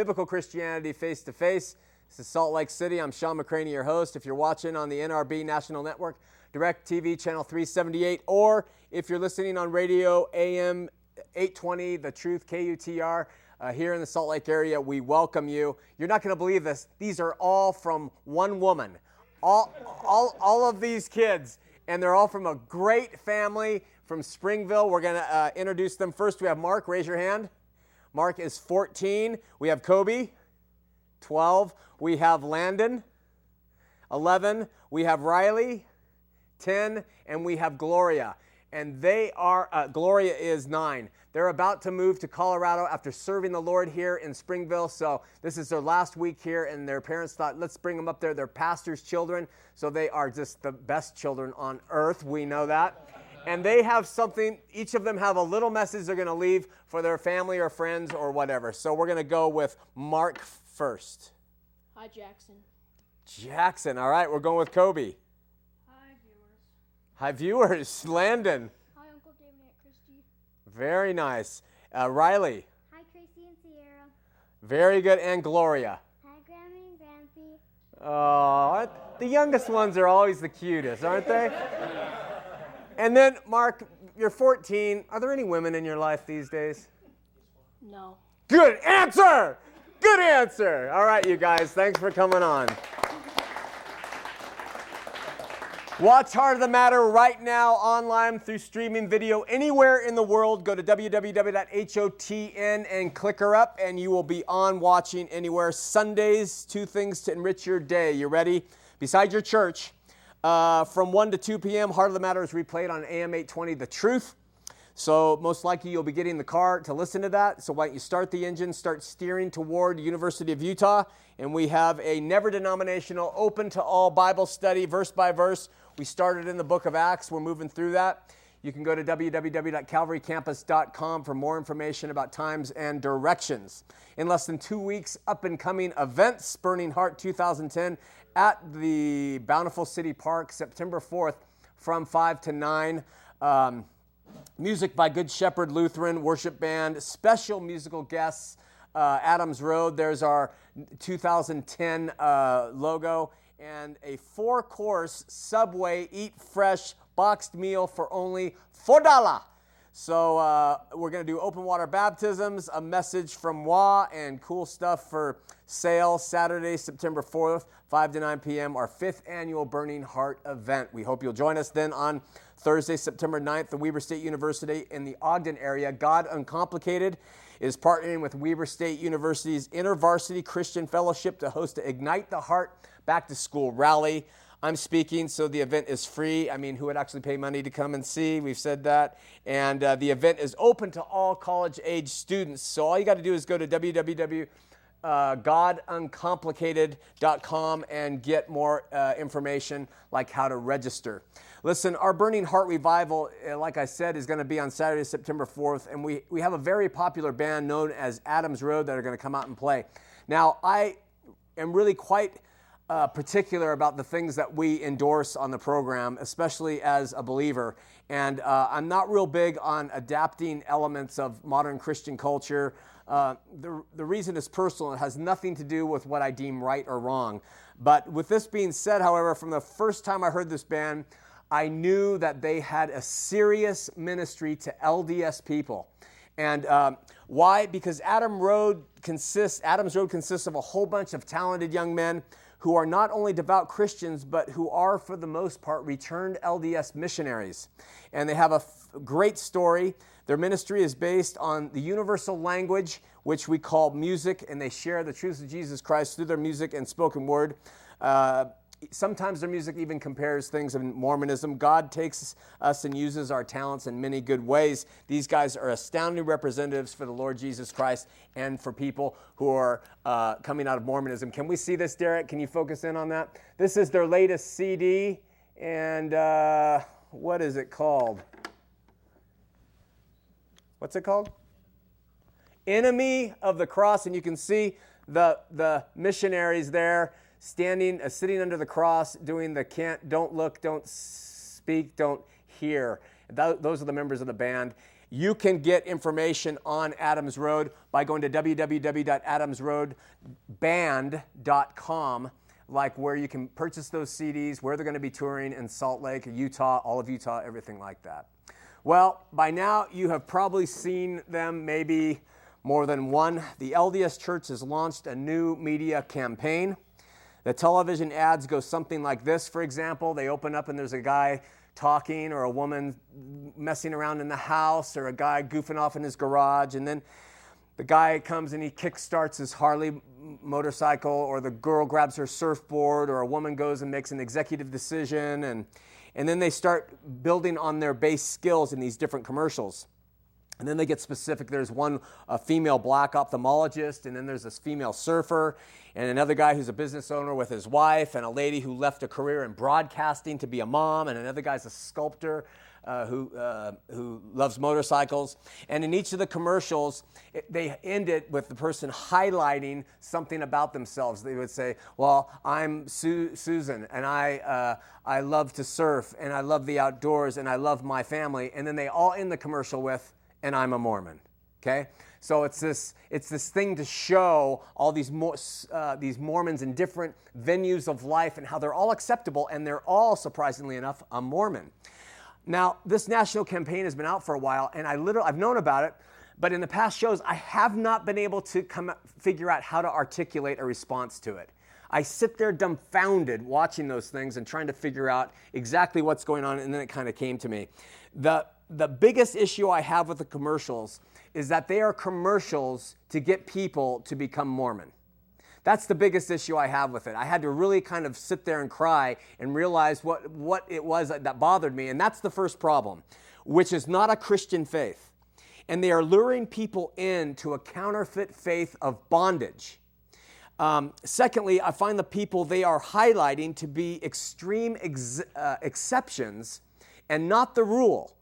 biblical Christianity face to face. This is Salt Lake City. I'm Shawn McCraney, your host. If you're watching on the NRB National Network, DirecTV channel 378, or if you're listening on radio AM 820, The Truth KUTR, uh, here in the Salt Lake area, we welcome you. You're not going to believe this. These are all from one woman. All, all, all of these kids, and they're all from a great family from Springville. We're going to uh, introduce them. First, we have Mark. Raise your hand. Mark is 14. We have Kobe, 12. We have Landon, 11. We have Riley, 10. And we have Gloria. And they are, uh, Gloria is 9. They're about to move to Colorado after serving the Lord here in Springville. So this is their last week here, and their parents thought, let's bring them up there. They're pastors' children, so they are just the best children on earth. We know that and they have something each of them have a little message they're going to leave for their family or friends or whatever so we're going to go with mark first Hi, Jackson. jackson all right we're going with kobe Hi, viewers. hi viewers landon Hi, Uncle David and Christy. very nice uh, riley Hi, Tracy and Sierra. very good and gloria Hi, Grammy and Grampy. oh the youngest ones are always the cutest aren't they and then mark you're 14 are there any women in your life these days No. Good answer. Good answer. All right, you guys, thanks for coming on. Watch Heart of the Matter right now online through streaming video anywhere in the world. Go to www.hotn and click her up, and you will be on watching anywhere. Sundays, two things to enrich your day. You ready? Beside your church, uh, from 1 to 2 p.m., Heart of the Matter is replayed on AM 820 The Truth. So most likely you'll be getting the car to listen to that. So why don't you start the engine, start steering toward University of Utah, and we have a never denominational, open to all Bible study, verse by verse. We started in the book of Acts. We're moving through that. You can go to www.calvarycampus.com for more information about times and directions. In less than two weeks, up and coming events, Burning Heart 2010 at the Bountiful City Park, September 4th from 5 to 9. Um, music by Good Shepherd Lutheran Worship Band, special musical guests. Uh, Adams Road, there's our 2010 uh, logo, and a four course Subway Eat Fresh boxed meal for only $4. So uh, we're going to do open water baptisms, a message from WA, and cool stuff for sale Saturday, September 4th, 5 to 9 p.m., our fifth annual Burning Heart event. We hope you'll join us then on Thursday, September 9th, the Weber State University in the Ogden area. God Uncomplicated is partnering with Weber State University's InterVarsity Christian Fellowship to host the Ignite the Heart Back to School rally. I'm speaking, so the event is free. I mean, who would actually pay money to come and see? We've said that. And uh, the event is open to all college age students. So all you got to do is go to www uh, and get more uh, information like how to register. Listen, our Burning Heart Revival, uh, like I said, is going to be on Saturday, September 4th, and we, we have a very popular band known as Adams Road that are going to come out and play. Now, I am really quite uh, particular about the things that we endorse on the program, especially as a believer. And uh, I'm not real big on adapting elements of modern Christian culture Uh, the, the reason is personal. It has nothing to do with what I deem right or wrong. But with this being said, however, from the first time I heard this band, I knew that they had a serious ministry to LDS people. And um, why? Because Adam Road consists, Adams Road consists of a whole bunch of talented young men who are not only devout Christians, but who are, for the most part, returned LDS missionaries. And they have a f- great story. Their ministry is based on the universal language, which we call music, and they share the truths of Jesus Christ through their music and spoken word. Uh, sometimes their music even compares things in Mormonism. God takes us and uses our talents in many good ways. These guys are astounding representatives for the Lord Jesus Christ and for people who are uh, coming out of Mormonism. Can we see this, Derek? Can you focus in on that? This is their latest CD, and uh, what is it called? What's it called? Enemy of the Cross, and you can see the, the missionaries there standing, uh, sitting under the cross, doing the can't, don't look, don't speak, don't hear. Th- those are the members of the band. You can get information on Adams Road by going to www.adamsroadband.com, like where you can purchase those CDs, where they're going to be touring in Salt Lake, Utah, all of Utah, everything like that. Well, by now you have probably seen them maybe more than one. The LDS Church has launched a new media campaign. The television ads go something like this, for example. They open up and there's a guy talking, or a woman messing around in the house, or a guy goofing off in his garage. And then the guy comes and he kickstarts his Harley motorcycle, or the girl grabs her surfboard, or a woman goes and makes an executive decision. And, and then they start building on their base skills in these different commercials. And then they get specific. There's one female black ophthalmologist, and then there's this female surfer, and another guy who's a business owner with his wife, and a lady who left a career in broadcasting to be a mom, and another guy's a sculptor. Uh, who, uh, who loves motorcycles. And in each of the commercials, it, they end it with the person highlighting something about themselves. They would say, Well, I'm Su- Susan, and I, uh, I love to surf, and I love the outdoors, and I love my family. And then they all end the commercial with, and I'm a Mormon. Okay? So it's this, it's this thing to show all these, uh, these Mormons in different venues of life and how they're all acceptable, and they're all, surprisingly enough, a Mormon. Now, this national campaign has been out for a while, and I literally, I've known about it, but in the past shows, I have not been able to come figure out how to articulate a response to it. I sit there dumbfounded watching those things and trying to figure out exactly what's going on, and then it kind of came to me. The, the biggest issue I have with the commercials is that they are commercials to get people to become Mormon. That's the biggest issue I have with it. I had to really kind of sit there and cry and realize what, what it was that bothered me. And that's the first problem, which is not a Christian faith. And they are luring people in to a counterfeit faith of bondage. Um, secondly, I find the people they are highlighting to be extreme ex- uh, exceptions and not the rule.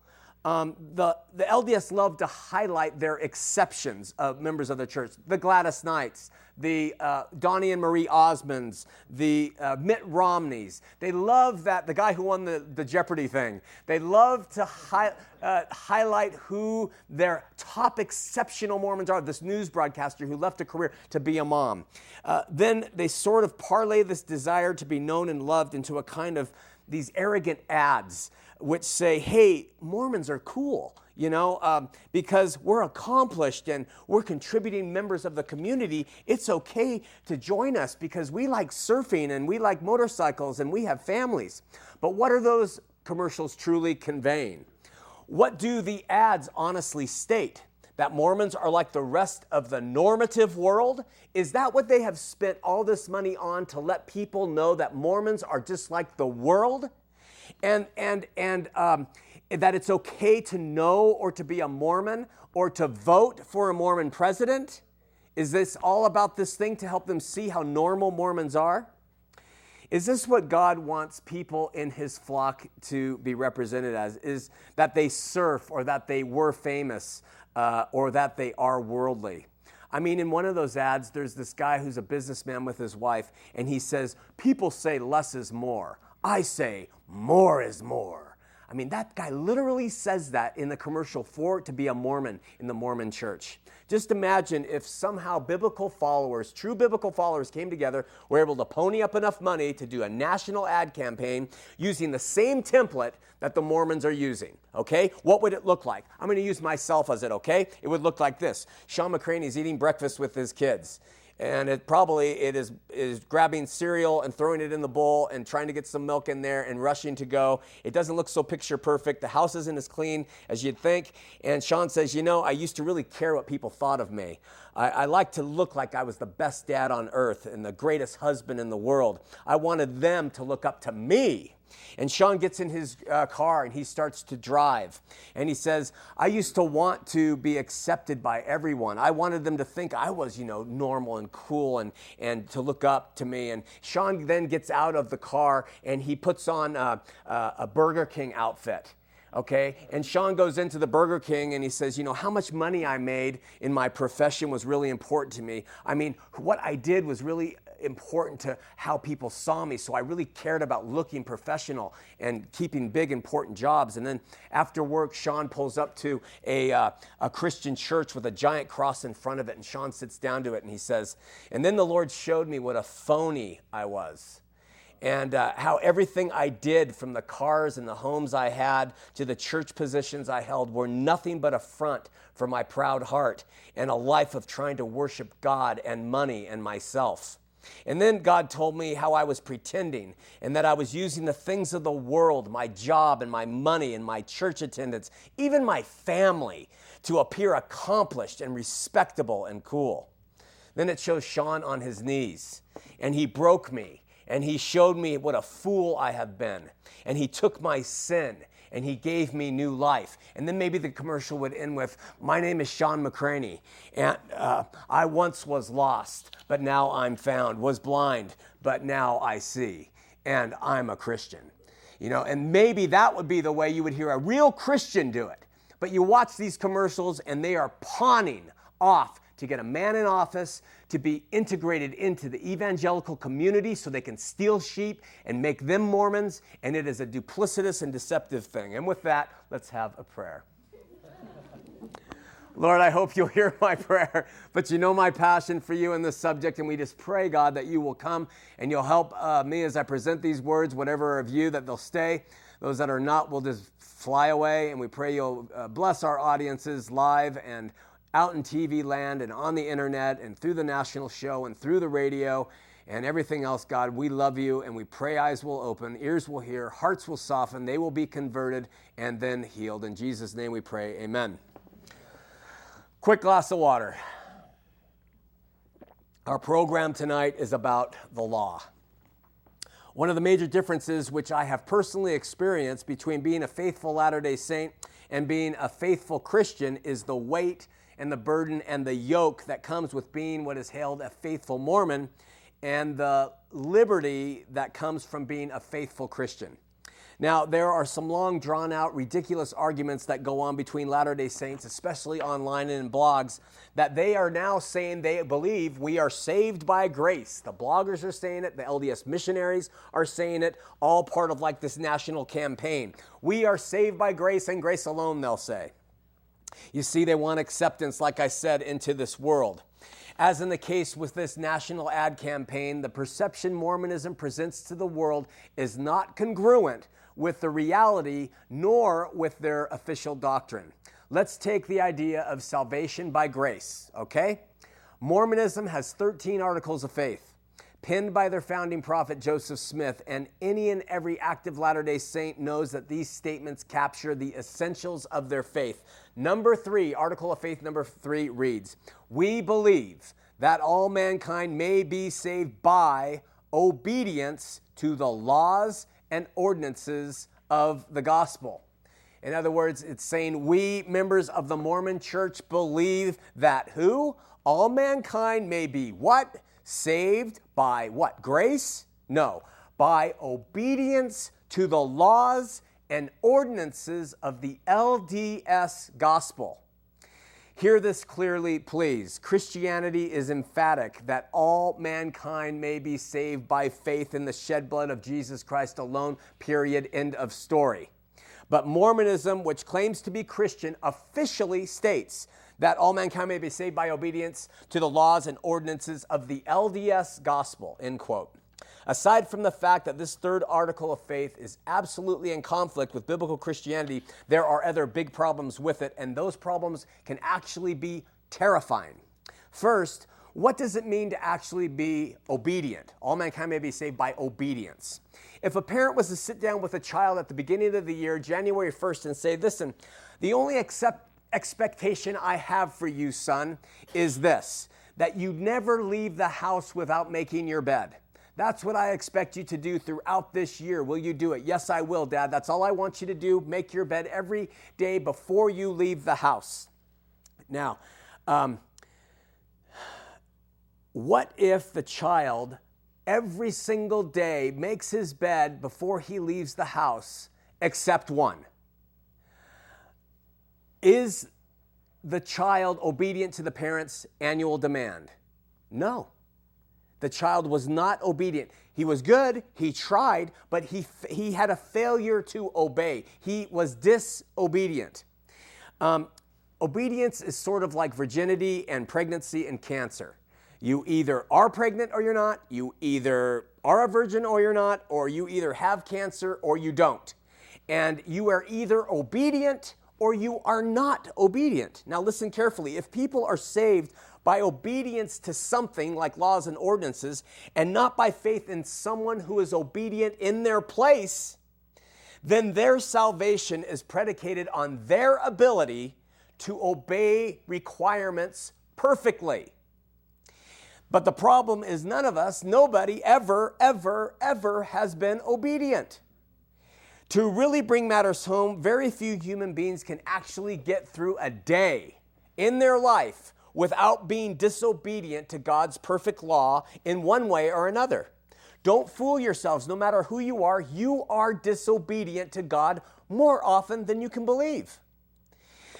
Um, the, the LDS love to highlight their exceptions of members of the church. The Gladys Knights, the uh, Donnie and Marie Osmonds, the uh, Mitt Romneys. They love that, the guy who won the, the Jeopardy thing. They love to hi, uh, highlight who their top exceptional Mormons are. This news broadcaster who left a career to be a mom. Uh, then they sort of parlay this desire to be known and loved into a kind of these arrogant ads which say, hey, Mormons are cool, you know, um, because we're accomplished and we're contributing members of the community. It's okay to join us because we like surfing and we like motorcycles and we have families. But what are those commercials truly conveying? What do the ads honestly state? That Mormons are like the rest of the normative world? Is that what they have spent all this money on to let people know that Mormons are just like the world? And and and um, that it's okay to know or to be a Mormon or to vote for a Mormon president? Is this all about this thing to help them see how normal Mormons are? Is this what God wants people in his flock to be represented as? Is that they surf or that they were famous uh, or that they are worldly? I mean, in one of those ads, there's this guy who's a businessman with his wife, and he says, People say less is more. I say more is more. I mean, that guy literally says that in the commercial for to be a Mormon in the Mormon church. Just imagine if somehow biblical followers, true biblical followers, came together, were able to pony up enough money to do a national ad campaign using the same template that the Mormons are using. Okay? What would it look like? I'm going to use myself as it, okay? It would look like this Shawn McCraney is eating breakfast with his kids and it probably it is is grabbing cereal and throwing it in the bowl and trying to get some milk in there and rushing to go. It doesn't look so picture perfect. The house isn't as clean as you'd think. And Shawn says, you know, I used to really care what people thought of me. I, I like to look like I was the best dad on earth and the greatest husband in the world. I wanted them to look up to me. And Shawn gets in his uh, car and he starts to drive. And he says, I used to want to be accepted by everyone. I wanted them to think I was, you know, normal and cool and, and to look up to me. And Shawn then gets out of the car and he puts on a, a, a Burger King outfit okay? And Shawn goes into the Burger King and he says, You know, how much money I made in my profession was really important to me. I mean, what I did was really important to how people saw me. So I really cared about looking professional and keeping big, important jobs. And then after work, Shawn pulls up to a, uh, a Christian church with a giant cross in front of it. And Shawn sits down to it and he says, And then the Lord showed me what a phony I was and uh, how everything I did, from the cars and the homes I had to the church positions I held, were nothing but a front for my proud heart and a life of trying to worship God and money and myself. And then God told me how I was pretending and that I was using the things of the world, my job and my money and my church attendance, even my family, to appear accomplished and respectable and cool. Then it shows Shawn on his knees, and he broke me, and he showed me what a fool I have been, and he took my sin and he gave me new life. And then maybe the commercial would end with, My name is Shawn McCraney, and uh, I once was lost, but now I'm found, was blind, but now I see, and I'm a Christian. You know, and maybe that would be the way you would hear a real Christian do it. But you watch these commercials and they are pawning off to get a man in office to be integrated into the evangelical community so they can steal sheep and make them Mormons, and it is a duplicitous and deceptive thing. And with that, let's have a prayer. Lord, I hope you'll hear my prayer, but you know my passion for you in this subject, and we just pray, God, that you will come and you'll help uh, me as I present these words, whatever of you, that they'll stay. Those that are not will just fly away, and we pray you'll uh, bless our audiences live and out in TV land and on the internet and through the national show and through the radio and everything else, God, we love you and we pray eyes will open, ears will hear, hearts will soften, they will be converted and then healed. In Jesus' name we pray, amen. Quick glass of water. Our program tonight is about the law. One of the major differences, which I have personally experienced between being a faithful Latter day Saint and being a faithful Christian, is the weight and the burden and the yoke that comes with being what is hailed a faithful Mormon and the liberty that comes from being a faithful Christian. Now, there are some long, drawn out, ridiculous arguments that go on between Latter day Saints, especially online and in blogs, that they are now saying they believe we are saved by grace. The bloggers are saying it, the LDS missionaries are saying it, all part of like this national campaign. We are saved by grace and grace alone, they'll say. You see, they want acceptance, like I said, into this world. As in the case with this national ad campaign, the perception Mormonism presents to the world is not congruent with the reality nor with their official doctrine. Let's take the idea of salvation by grace, okay? Mormonism has 13 articles of faith penned by their founding prophet Joseph Smith, and any and every active Latter day Saint knows that these statements capture the essentials of their faith. Number three, Article of Faith number three reads We believe that all mankind may be saved by obedience to the laws and ordinances of the gospel. In other words, it's saying we members of the Mormon church believe that who? All mankind may be what? Saved by what? Grace? No, by obedience to the laws and ordinances of the LDS gospel. Hear this clearly, please. Christianity is emphatic that all mankind may be saved by faith in the shed blood of Jesus Christ alone, period, end of story. But Mormonism, which claims to be Christian, officially states that all mankind may be saved by obedience to the laws and ordinances of the LDS gospel, end quote. Aside from the fact that this third article of faith is absolutely in conflict with biblical Christianity, there are other big problems with it, and those problems can actually be terrifying. First, what does it mean to actually be obedient? All mankind may be saved by obedience. If a parent was to sit down with a child at the beginning of the year, January 1st, and say, Listen, the only accept- expectation I have for you, son, is this that you never leave the house without making your bed. That's what I expect you to do throughout this year. Will you do it? Yes, I will, Dad. That's all I want you to do. Make your bed every day before you leave the house. Now, um, what if the child every single day makes his bed before he leaves the house, except one? Is the child obedient to the parent's annual demand? No. The child was not obedient. He was good, he tried, but he, he had a failure to obey. He was disobedient. Um, obedience is sort of like virginity and pregnancy and cancer. You either are pregnant or you're not, you either are a virgin or you're not, or you either have cancer or you don't. And you are either obedient or you are not obedient. Now, listen carefully. If people are saved by obedience to something like laws and ordinances and not by faith in someone who is obedient in their place, then their salvation is predicated on their ability to obey requirements perfectly. But the problem is, none of us, nobody ever, ever, ever has been obedient. To really bring matters home, very few human beings can actually get through a day in their life without being disobedient to God's perfect law in one way or another. Don't fool yourselves. No matter who you are, you are disobedient to God more often than you can believe.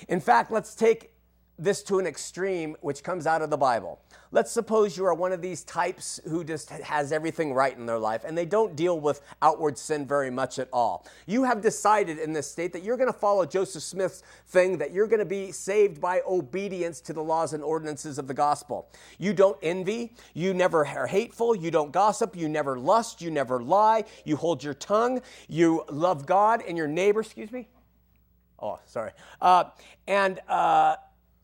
In fact, let's take this to an extreme, which comes out of the Bible. Let's suppose you are one of these types who just has everything right in their life and they don't deal with outward sin very much at all. You have decided in this state that you're going to follow Joseph Smith's thing, that you're going to be saved by obedience to the laws and ordinances of the gospel. You don't envy, you never are hateful, you don't gossip, you never lust, you never lie, you hold your tongue, you love God and your neighbor, excuse me. Oh, sorry. Uh, and uh,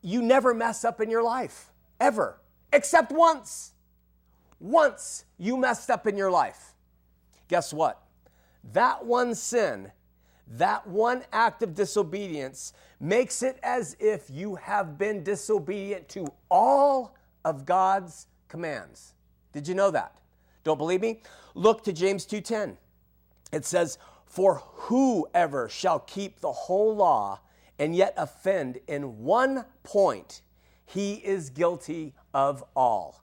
you never mess up in your life, ever except once. Once you messed up in your life. Guess what? That one sin, that one act of disobedience makes it as if you have been disobedient to all of God's commands. Did you know that? Don't believe me? Look to James 2:10. It says, "For whoever shall keep the whole law and yet offend in one point, he is guilty of all.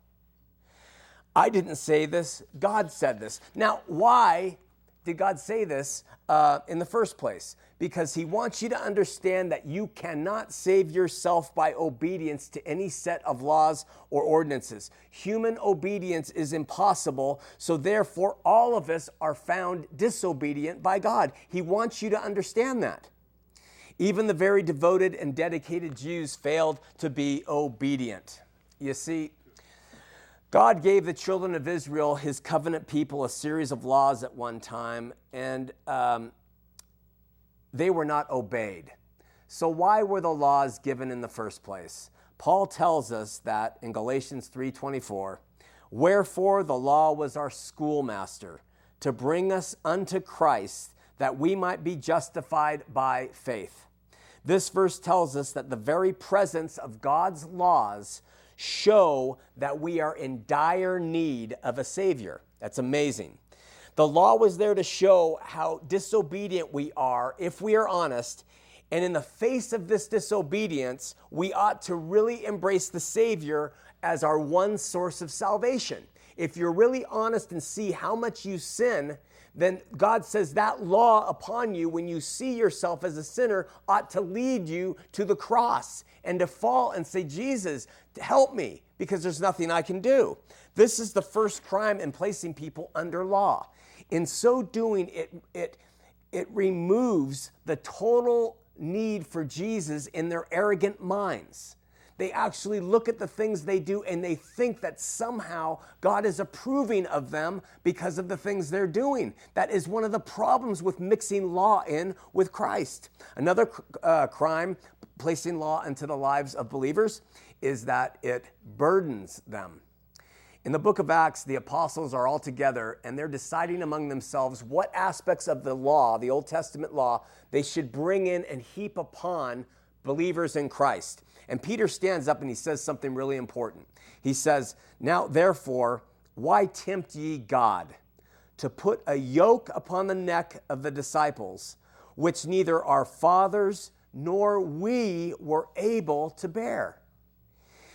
I didn't say this, God said this. Now, why did God say this uh, in the first place? Because He wants you to understand that you cannot save yourself by obedience to any set of laws or ordinances. Human obedience is impossible, so therefore, all of us are found disobedient by God. He wants you to understand that. Even the very devoted and dedicated Jews failed to be obedient. You see, God gave the children of Israel, his covenant people, a series of laws at one time, and um, they were not obeyed. So, why were the laws given in the first place? Paul tells us that in Galatians 3:24, wherefore the law was our schoolmaster to bring us unto Christ that we might be justified by faith. This verse tells us that the very presence of God's laws show that we are in dire need of a Savior. That's amazing. The law was there to show how disobedient we are if we are honest. And in the face of this disobedience, we ought to really embrace the Savior as our one source of salvation. If you're really honest and see how much you sin, then God says that law upon you, when you see yourself as a sinner, ought to lead you to the cross and to fall and say, Jesus, help me, because there's nothing I can do. This is the first crime in placing people under law. In so doing, it, it it removes the total need for Jesus in their arrogant minds. They actually look at the things they do and they think that somehow God is approving of them because of the things they're doing. That is one of the problems with mixing law in with Christ. Another uh, crime placing law into the lives of believers is that it burdens them. In the book of Acts, the apostles are all together and they're deciding among themselves what aspects of the law, the Old Testament law, they should bring in and heap upon believers in Christ. And Peter stands up and he says something really important. He says, Now therefore, why tempt ye God to put a yoke upon the neck of the disciples, which neither our fathers nor we were able to bear?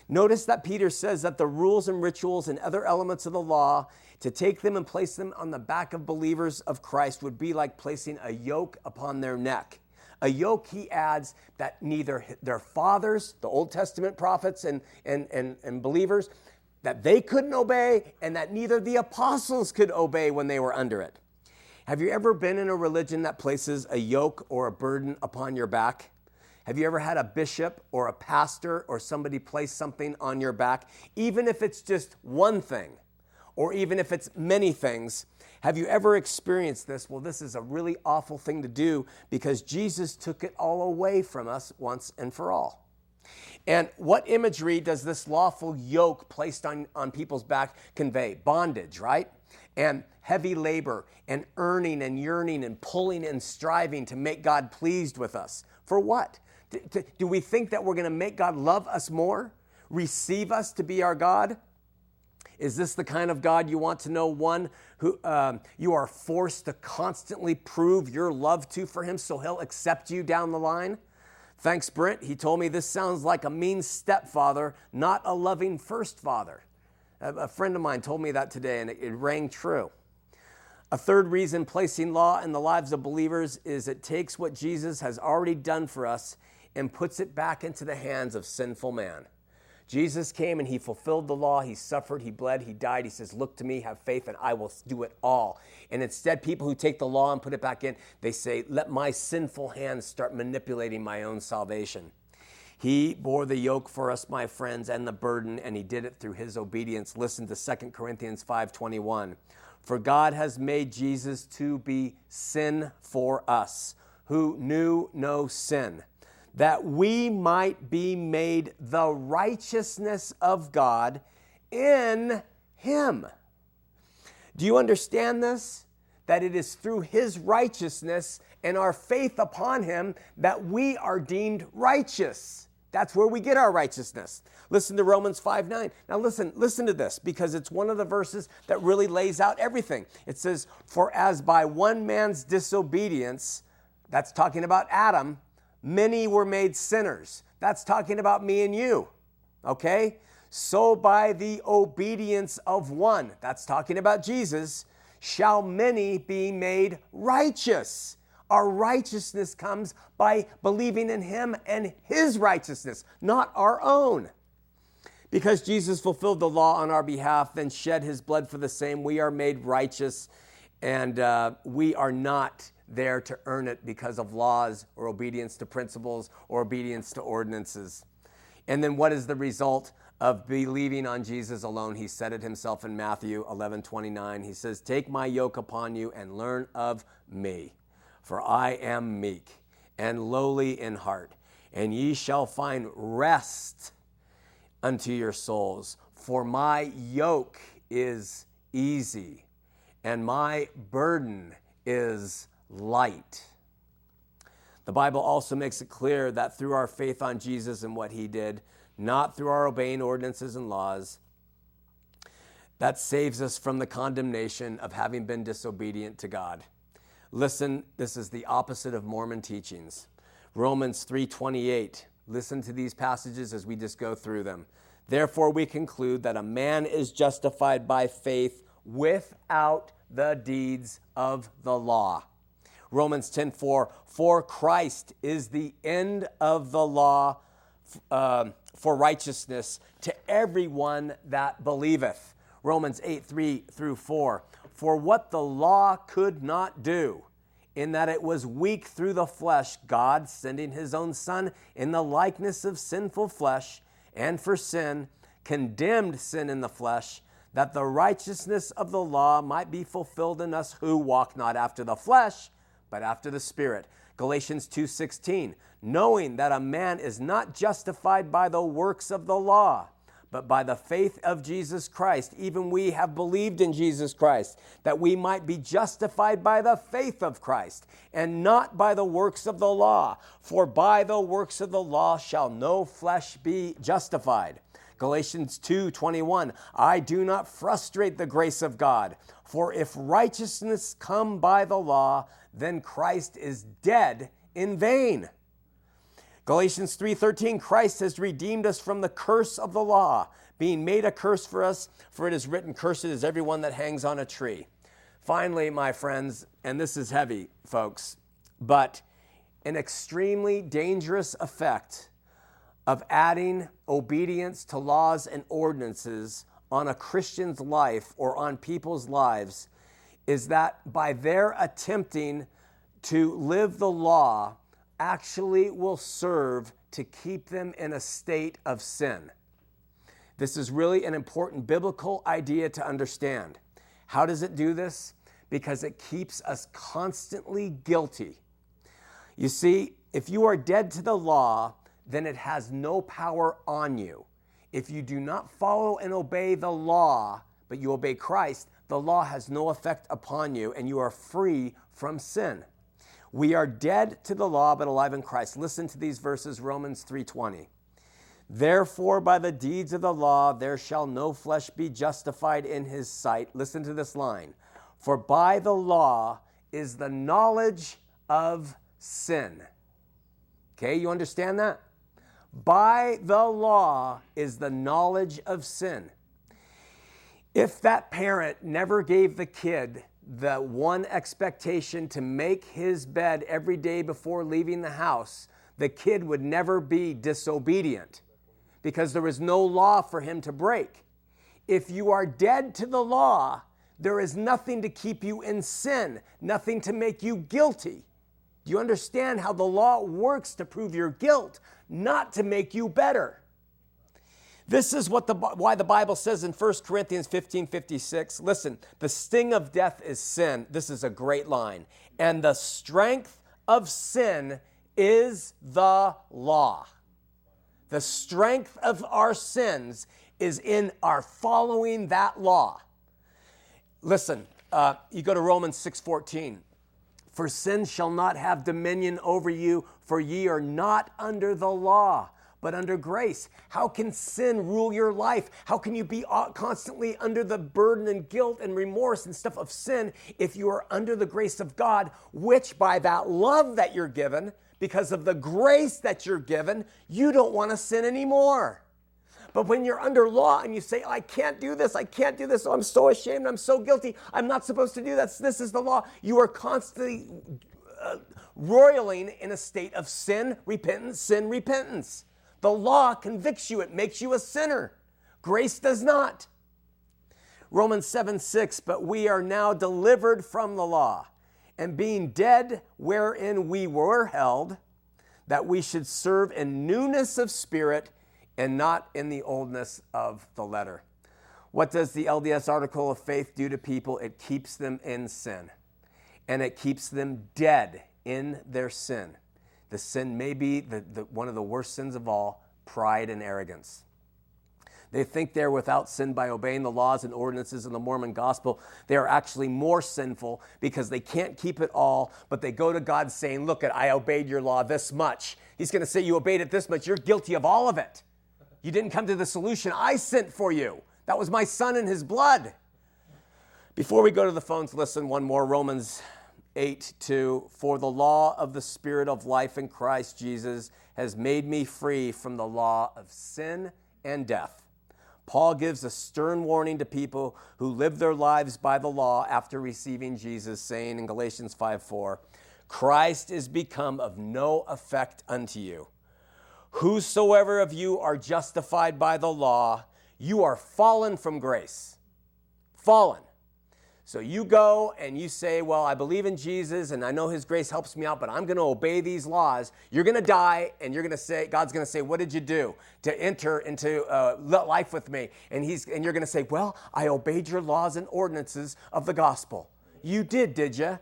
Notice that Peter says that the rules and rituals and other elements of the law, to take them and place them on the back of believers of Christ, would be like placing a yoke upon their neck. A yoke, he adds, that neither their fathers, the Old Testament prophets and, and, and, and believers, that they couldn't obey, and that neither the apostles could obey when they were under it. Have you ever been in a religion that places a yoke or a burden upon your back? Have you ever had a bishop or a pastor or somebody place something on your back, even if it's just one thing, or even if it's many things? Have you ever experienced this? Well, this is a really awful thing to do because Jesus took it all away from us once and for all. And what imagery does this lawful yoke placed on, on people's back convey? Bondage, right? And heavy labor and earning and yearning and pulling and striving to make God pleased with us. For what? Do we think that we're going to make God love us more? Receive us to be our God? Is this the kind of God you want to know? One who um, you are forced to constantly prove your love to for Him so He'll accept you down the line? Thanks, Brent. He told me this sounds like a mean stepfather, not a loving first father. A friend of mine told me that today, and it, it rang true. A third reason placing law in the lives of believers is it takes what Jesus has already done for us and puts it back into the hands of sinful man. Jesus came and he fulfilled the law. He suffered, he bled, he died. He says, Look to me, have faith, and I will do it all. And instead, people who take the law and put it back in, they say, Let my sinful hands start manipulating my own salvation. He bore the yoke for us, my friends, and the burden, and he did it through his obedience. Listen to 2 Corinthians 5:21. For God has made Jesus to be sin for us, who knew no sin that we might be made the righteousness of God in Him. Do you understand this? That it is through His righteousness and our faith upon Him that we are deemed righteous. That's where we get our righteousness. Listen to Romans 5 9. Now, listen, listen to this because it's one of the verses that really lays out everything. It says, For as by one man's disobedience, that's talking about Adam, many were made sinners. That's talking about me and you, okay? So by the obedience of one, that's talking about Jesus, shall many be made righteous. Our righteousness comes by believing in Him and His righteousness, not our own. Because Jesus fulfilled the law on our behalf, then shed His blood for the same, we are made righteous, and uh, we are not there to earn it because of laws or obedience to principles or obedience to ordinances. And then what is the result of believing on Jesus alone? He said it himself in Matthew 11 29. He says, Take my yoke upon you and learn of me, for I am meek and lowly in heart, and ye shall find rest unto your souls. For my yoke is easy and my burden is light. The Bible also makes it clear that through our faith on Jesus and what he did, not through our obeying ordinances and laws, that saves us from the condemnation of having been disobedient to God. Listen, this is the opposite of Mormon teachings. Romans 3:28. Listen to these passages as we just go through them. Therefore we conclude that a man is justified by faith without the deeds of the law. Romans 10 4, for Christ is the end of the law uh, for righteousness to everyone that believeth. Romans 8 3 through 4, for what the law could not do, in that it was weak through the flesh, God sending his own Son in the likeness of sinful flesh, and for sin, condemned sin in the flesh, that the righteousness of the law might be fulfilled in us who walk not after the flesh, but after the Spirit. Galatians 2:16, knowing that a man is not justified by the works of the law, but by the faith of Jesus Christ. Even we have believed in Jesus Christ, that we might be justified by the faith of Christ, and not by the works of the law. For by the works of the law shall no flesh be justified. Galatians 2:21 I do not frustrate the grace of God for if righteousness come by the law then Christ is dead in vain Galatians 3:13 Christ has redeemed us from the curse of the law, being made a curse for us, for it is written cursed is everyone that hangs on a tree. Finally, my friends, and this is heavy, folks, but an extremely dangerous effect of adding obedience to laws and ordinances on a Christian's life or on people's lives is that by their attempting to live the law, actually will serve to keep them in a state of sin. This is really an important biblical idea to understand. How does it do this? Because it keeps us constantly guilty. You see, if you are dead to the law, then it has no power on you. If you do not follow and obey the law, but you obey Christ, the law has no effect upon you and you are free from sin. We are dead to the law but alive in Christ. Listen to these verses Romans 3:20. Therefore by the deeds of the law there shall no flesh be justified in his sight. Listen to this line. For by the law is the knowledge of sin. Okay, you understand that? By the law is the knowledge of sin. If that parent never gave the kid the one expectation to make his bed every day before leaving the house, the kid would never be disobedient because there is no law for him to break. If you are dead to the law, there is nothing to keep you in sin, nothing to make you guilty. Do you understand how the law works to prove your guilt, not to make you better? This is what the, why the Bible says in 1 Corinthians 15 56. Listen, the sting of death is sin. This is a great line. And the strength of sin is the law. The strength of our sins is in our following that law. Listen, uh, you go to Romans 6:14. For sin shall not have dominion over you, for ye are not under the law, but under grace. How can sin rule your life? How can you be constantly under the burden and guilt and remorse and stuff of sin if you are under the grace of God, which by that love that you're given, because of the grace that you're given, you don't want to sin anymore. But when you're under law and you say, I can't do this, I can't do this, oh, I'm so ashamed, I'm so guilty, I'm not supposed to do this, this is the law, you are constantly uh, roiling in a state of sin, repentance, sin, repentance. The law convicts you, it makes you a sinner. Grace does not. Romans 7 6, but we are now delivered from the law, and being dead wherein we were held, that we should serve in newness of spirit and not in the oldness of the letter. What does the LDS article of faith do to people? It keeps them in sin, and it keeps them dead in their sin. The sin may be the, the, one of the worst sins of all pride and arrogance. They think they're without sin by obeying the laws and ordinances in the Mormon gospel. They are actually more sinful because they can't keep it all, but they go to God saying, Look, at I obeyed your law this much. He's going to say, You obeyed it this much. You're guilty of all of it. You didn't come to the solution I sent for you. That was my son and his blood. Before we go to the phones, listen one more Romans 8 2 For the law of the Spirit of life in Christ Jesus has made me free from the law of sin and death. Paul gives a stern warning to people who live their lives by the law after receiving Jesus, saying in Galatians 5 4, Christ is become of no effect unto you. Whosoever of you are justified by the law, you are fallen from grace. Fallen. So you go and you say, Well, I believe in Jesus and I know his grace helps me out, but I'm going to obey these laws. You're going to die and you're going to say, God's going to say, What did you do to enter into uh, life with me? And, he's, and you're going to say, Well, I obeyed your laws and ordinances of the gospel. You did, did you?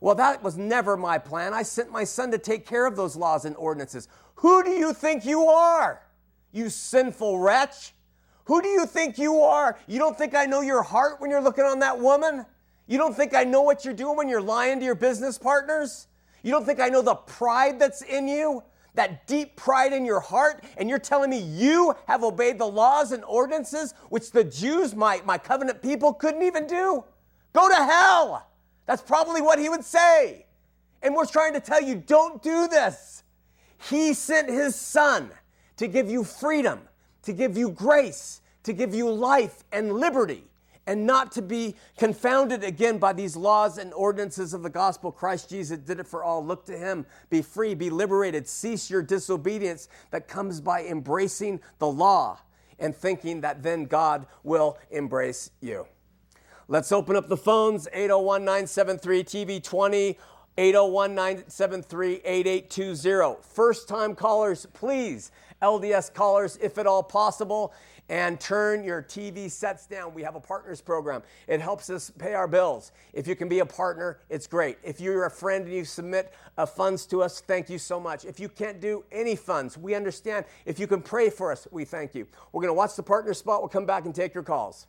Well, that was never my plan. I sent my son to take care of those laws and ordinances. Who do you think you are, you sinful wretch? Who do you think you are? You don't think I know your heart when you're looking on that woman? You don't think I know what you're doing when you're lying to your business partners? You don't think I know the pride that's in you? That deep pride in your heart, and you're telling me you have obeyed the laws and ordinances which the Jews, my, my covenant people, couldn't even do? Go to hell! That's probably what he would say. And we're trying to tell you don't do this. He sent his son to give you freedom to give you grace, to give you life and liberty, and not to be confounded again by these laws and ordinances of the gospel. Christ Jesus did it for all. Look to him. Be free, be liberated. Cease your disobedience that comes by embracing the law and thinking that then God will embrace you. Let's open up the phones 801 973 TV20. 801 973 8820. First time callers, please LDS callers if at all possible, and turn your TV sets down. We have a partners program. It helps us pay our bills. If you can be a partner, it's great. If you're a friend and you submit uh, funds to us, thank you so much. If you can't do any funds, we understand. If you can pray for us, we thank you. We're going to watch the partner spot. We'll come back and take your calls.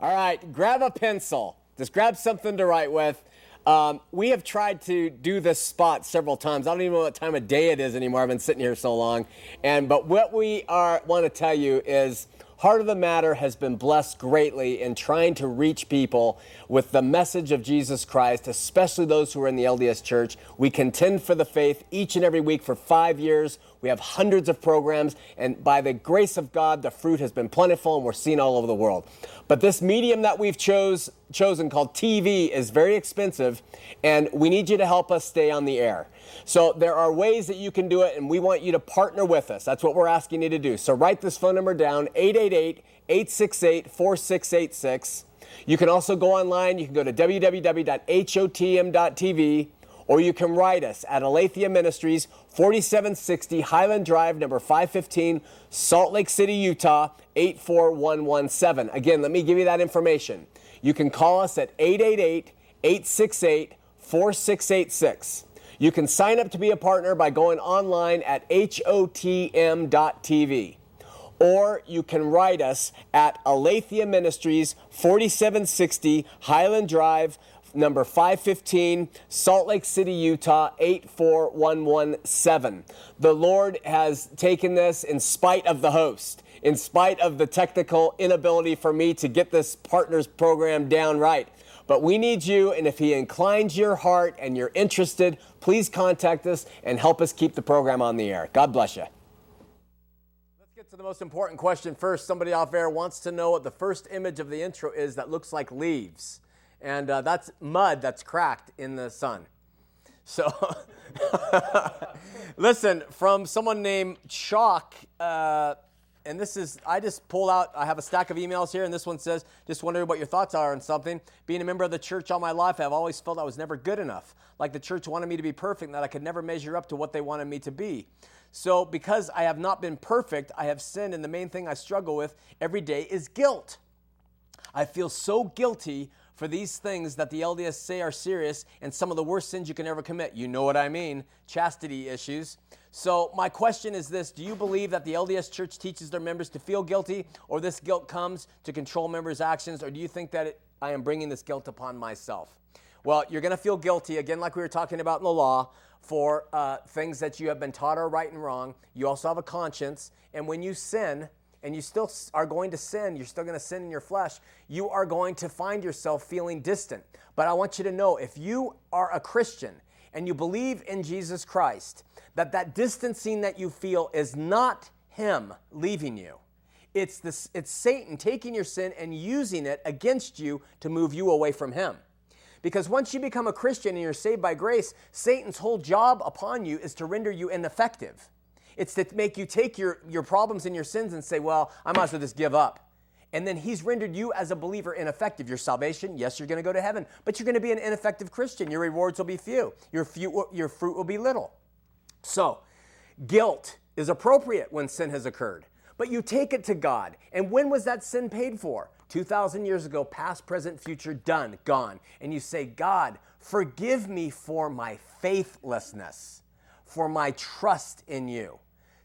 All right, grab a pencil. Just grab something to write with. Um, we have tried to do this spot several times. I don't even know what time of day it is anymore. I've been sitting here so long. And but what we are want to tell you is Heart of the Matter has been blessed greatly in trying to reach people with the message of Jesus Christ, especially those who are in the LDS Church. We contend for the faith each and every week for five years. We have hundreds of programs, and by the grace of God, the fruit has been plentiful, and we're seen all over the world. But this medium that we've chose, chosen called TV is very expensive, and we need you to help us stay on the air. So there are ways that you can do it, and we want you to partner with us. That's what we're asking you to do. So write this phone number down 888 868 4686. You can also go online. You can go to www.hotm.tv or you can write us at Aletheia Ministries, 4760 Highland Drive, number 515, Salt Lake City, Utah, 84117. Again, let me give you that information. You can call us at 888 868 4686. You can sign up to be a partner by going online at hotm.tv. Or you can write us at Aletheia Ministries, 4760 Highland Drive, number 515, Salt Lake City, Utah, 84117. The Lord has taken this in spite of the host, in spite of the technical inability for me to get this partners program down right. But we need you, and if He inclines your heart and you're interested, please contact us and help us keep the program on the air. God bless you. Let's get to the most important question first. Somebody off air wants to know what the first image of the intro is that looks like leaves and uh, that's mud that's cracked in the sun. So, listen, from someone named Chalk, uh, and this is, I just pulled out, I have a stack of emails here, and this one says, just wondering what your thoughts are on something. Being a member of the church all my life, I've always felt I was never good enough. Like the church wanted me to be perfect, and that I could never measure up to what they wanted me to be. So, because I have not been perfect, I have sinned, and the main thing I struggle with every day is guilt. I feel so guilty for these things that the LDS say are serious and some of the worst sins you can ever commit. You know what I mean chastity issues. So, my question is this Do you believe that the LDS Church teaches their members to feel guilty, or this guilt comes to control members' actions, or do you think that it, I am bringing this guilt upon myself? Well, you're going to feel guilty, again, like we were talking about in the law, for uh, things that you have been taught are right and wrong. You also have a conscience, and when you sin, and you still are going to sin, you're still going to sin in your flesh, you are going to find yourself feeling distant. But I want you to know if you are a Christian and you believe in Jesus Christ, that that distancing that you feel is not him leaving you. It's, this, it's Satan taking your sin and using it against you to move you away from him. Because once you become a Christian and you're saved by grace, Satan's whole job upon you is to render you ineffective. It's to make you take your, your problems and your sins and say, well, I might as well just give up. And then he's rendered you as a believer ineffective. Your salvation, yes, you're going to go to heaven, but you're going to be an ineffective Christian. Your rewards will be few, your, few, your fruit will be little. So, guilt is appropriate when sin has occurred, but you take it to God. And when was that sin paid for? 2,000 years ago, past, present, future, done, gone. And you say, God, forgive me for my faithlessness, for my trust in you.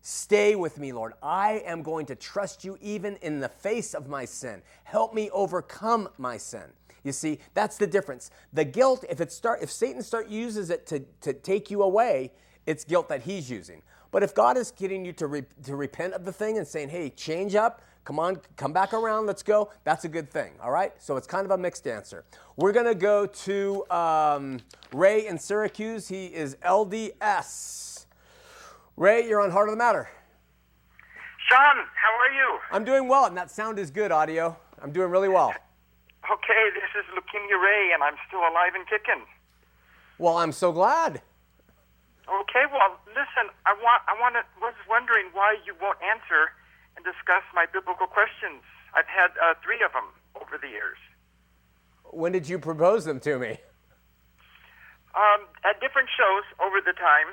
Stay with me, Lord. I am going to trust you even in the face of my sin. Help me overcome my sin. You see, that's the difference. The guilt, if it start, if Satan start uses it to, to take you away, it's guilt that he's using. But if God is getting you to, re, to repent of the thing and saying, hey, change up, come on, come back around, let's go, that's a good thing, all right? So it's kind of a mixed answer. We're going to go to um, Ray in Syracuse. He is LDS. Ray, you're on Heart of the Matter. Shawn, how are you? I'm doing well, and that sound is good, audio. I'm doing really well. Okay, this is Leukemia Ray, and I'm still alive and kicking. Well, I'm so glad. Okay, well, listen, I want, I want to, was wondering why you won't answer and discuss my biblical questions. I've had uh, three of them over the years. When did you propose them to me? Um, at different shows over the time.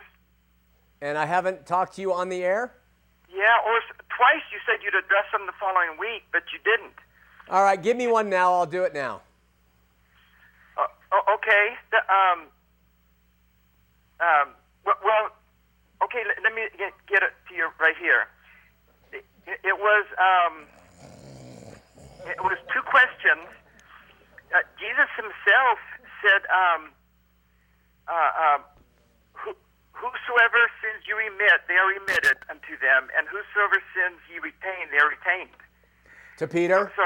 And I haven't talked to you on the air? Yeah, or twice you said you'd address them the following week, but you didn't. All right, give me one now. I'll do it now. Uh, okay. The, um, um, well, okay, let, me get, get it to you right here. It, it, was um, it was two questions. Uh, Jesus himself said, um, uh, um, "Whosoever sins you remit, they are remitted unto them, and whosoever sins you retain, they are retained." To Peter? So,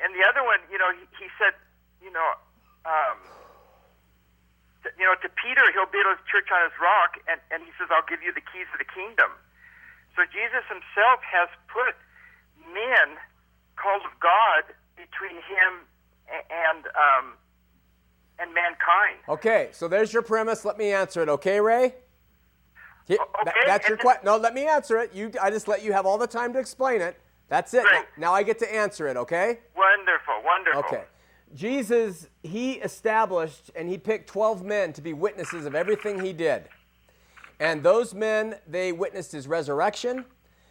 and the other one, you know, he, he said, you know, um, th- you know, to Peter, he'll build his church on his rock, and, and he says, I'll give you the keys of the kingdom. So Jesus himself has put men called of God between him and um, and mankind. Okay, so there's your premise. Let me answer it, okay, Ray? Okay, that's your question. No, let me answer it. You, I just let you have all the time to explain it. That's it. Great. Now I get to answer it, okay? Wonderful, wonderful. Okay. Jesus, he established and he picked 12 men to be witnesses of everything he did. And those men, they witnessed his resurrection,